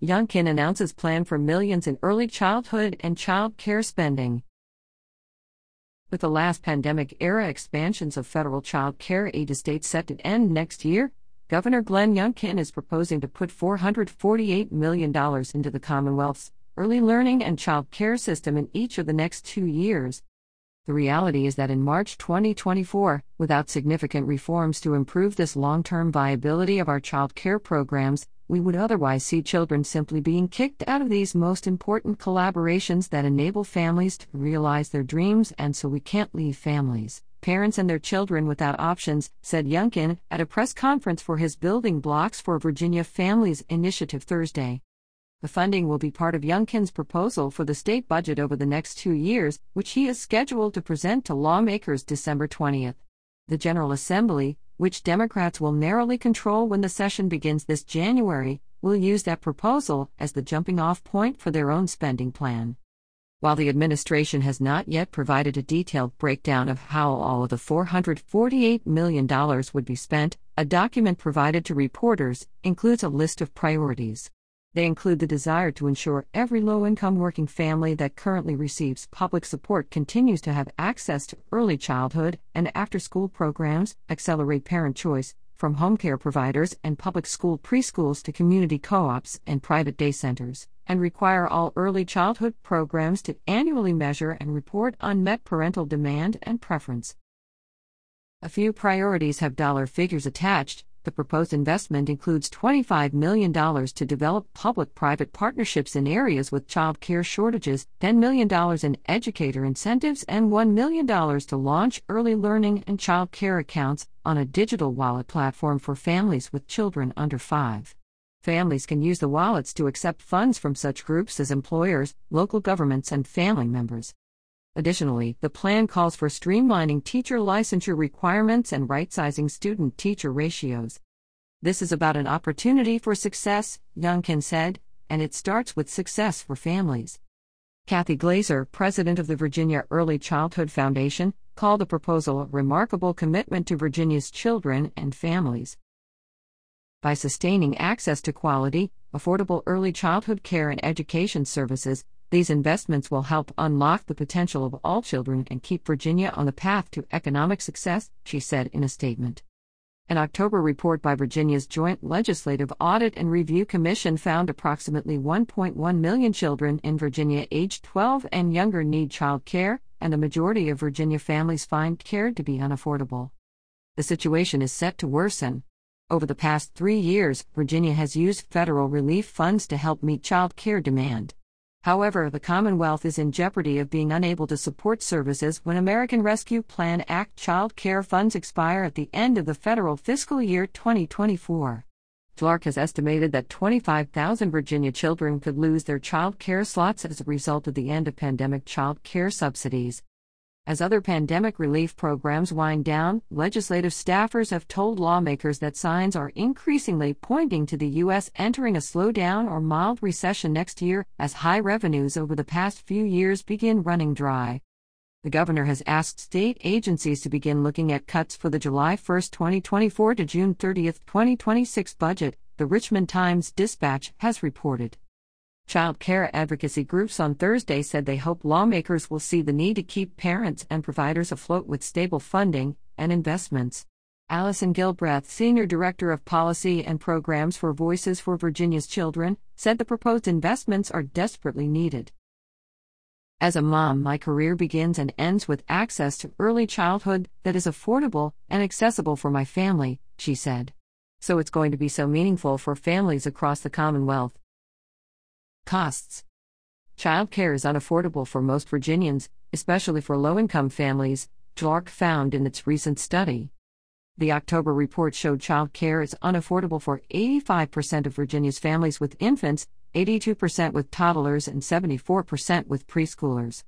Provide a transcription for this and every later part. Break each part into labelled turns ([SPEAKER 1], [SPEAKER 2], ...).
[SPEAKER 1] Youngkin announces plan for millions in early childhood and child care spending. With the last pandemic era expansions of federal child care aid estates set to end next year, Governor Glenn Youngkin is proposing to put $448 million into the Commonwealth's early learning and child care system in each of the next two years. The reality is that in March 2024, without significant reforms to improve this long term viability of our child care programs, we would otherwise see children simply being kicked out of these most important collaborations that enable families to realize their dreams, and so we can't leave families, parents, and their children without options, said Youngkin at a press conference for his Building Blocks for Virginia Families initiative Thursday. The funding will be part of Youngkin's proposal for the state budget over the next two years, which he is scheduled to present to lawmakers December 20th. The General Assembly, which Democrats will narrowly control when the session begins this January, will use that proposal as the jumping off point for their own spending plan. While the administration has not yet provided a detailed breakdown of how all of the $448 million would be spent, a document provided to reporters includes a list of priorities. They include the desire to ensure every low income working family that currently receives public support continues to have access to early childhood and after school programs, accelerate parent choice from home care providers and public school preschools to community co ops and private day centers, and require all early childhood programs to annually measure and report unmet parental demand and preference. A few priorities have dollar figures attached, the proposed investment includes $25 million to develop public private partnerships in areas with child care shortages, $10 million in educator incentives, and $1 million to launch early learning and child care accounts on a digital wallet platform for families with children under 5. Families can use the wallets to accept funds from such groups as employers, local governments, and family members. Additionally, the plan calls for streamlining teacher licensure requirements and right sizing student teacher ratios. This is about an opportunity for success, Youngkin said, and it starts with success for families. Kathy Glazer, president of the Virginia Early Childhood Foundation, called the proposal a remarkable commitment to Virginia's children and families. By sustaining access to quality, affordable early childhood care and education services, these investments will help unlock the potential of all children and keep Virginia on the path to economic success, she said in a statement. An October report by Virginia's Joint Legislative Audit and Review Commission found approximately 1.1 million children in Virginia aged 12 and younger need child care, and the majority of Virginia families find care to be unaffordable. The situation is set to worsen. Over the past three years, Virginia has used federal relief funds to help meet child care demand. However, the Commonwealth is in jeopardy of being unable to support services when American Rescue Plan Act child care funds expire at the end of the federal fiscal year 2024. JLARC has estimated that 25,000 Virginia children could lose their child care slots as a result of the end of pandemic child care subsidies. As other pandemic relief programs wind down, legislative staffers have told lawmakers that signs are increasingly pointing to the U.S. entering a slowdown or mild recession next year as high revenues over the past few years begin running dry. The governor has asked state agencies to begin looking at cuts for the July 1, 2024 to June 30, 2026 budget, the Richmond Times Dispatch has reported. Child care advocacy groups on Thursday said they hope lawmakers will see the need to keep parents and providers afloat with stable funding and investments. Allison Gilbreth, Senior Director of Policy and Programs for Voices for Virginia's Children, said the proposed investments are desperately needed. As a mom, my career begins and ends with access to early childhood that is affordable and accessible for my family, she said. So it's going to be so meaningful for families across the Commonwealth. Costs Child care is unaffordable for most Virginians, especially for low income families, JLARC found in its recent study. The October report showed child care is unaffordable for 85% of Virginia's families with infants, 82% with toddlers, and 74% with preschoolers.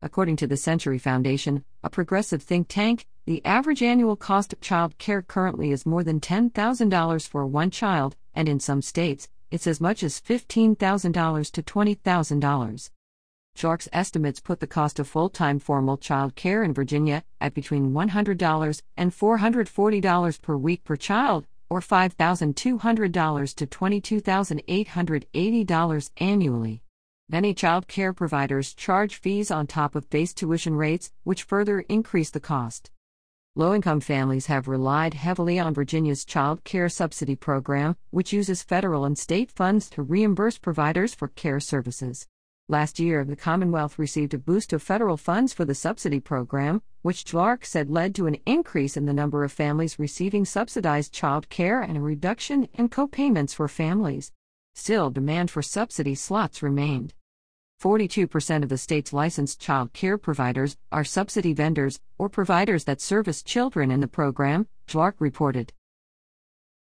[SPEAKER 1] According to the Century Foundation, a progressive think tank, the average annual cost of child care currently is more than $10,000 for one child, and in some states, it's as much as $15,000 to $20,000. JLARC's estimates put the cost of full time formal child care in Virginia at between $100 and $440 per week per child, or $5,200 to $22,880 annually. Many child care providers charge fees on top of base tuition rates, which further increase the cost. Low income families have relied heavily on Virginia's Child Care Subsidy Program, which uses federal and state funds to reimburse providers for care services. Last year, the Commonwealth received a boost of federal funds for the subsidy program, which JLARC said led to an increase in the number of families receiving subsidized child care and a reduction in co-payments for families. Still, demand for subsidy slots remained. 42% of the state's licensed child care providers are subsidy vendors or providers that service children in the program, JLARC reported.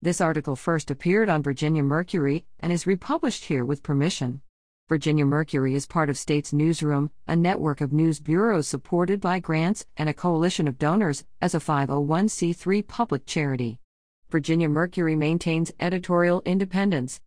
[SPEAKER 1] This article first appeared on Virginia Mercury and is republished here with permission. Virginia Mercury is part of States Newsroom, a network of news bureaus supported by grants and a coalition of donors as a 501c3 public charity. Virginia Mercury maintains editorial independence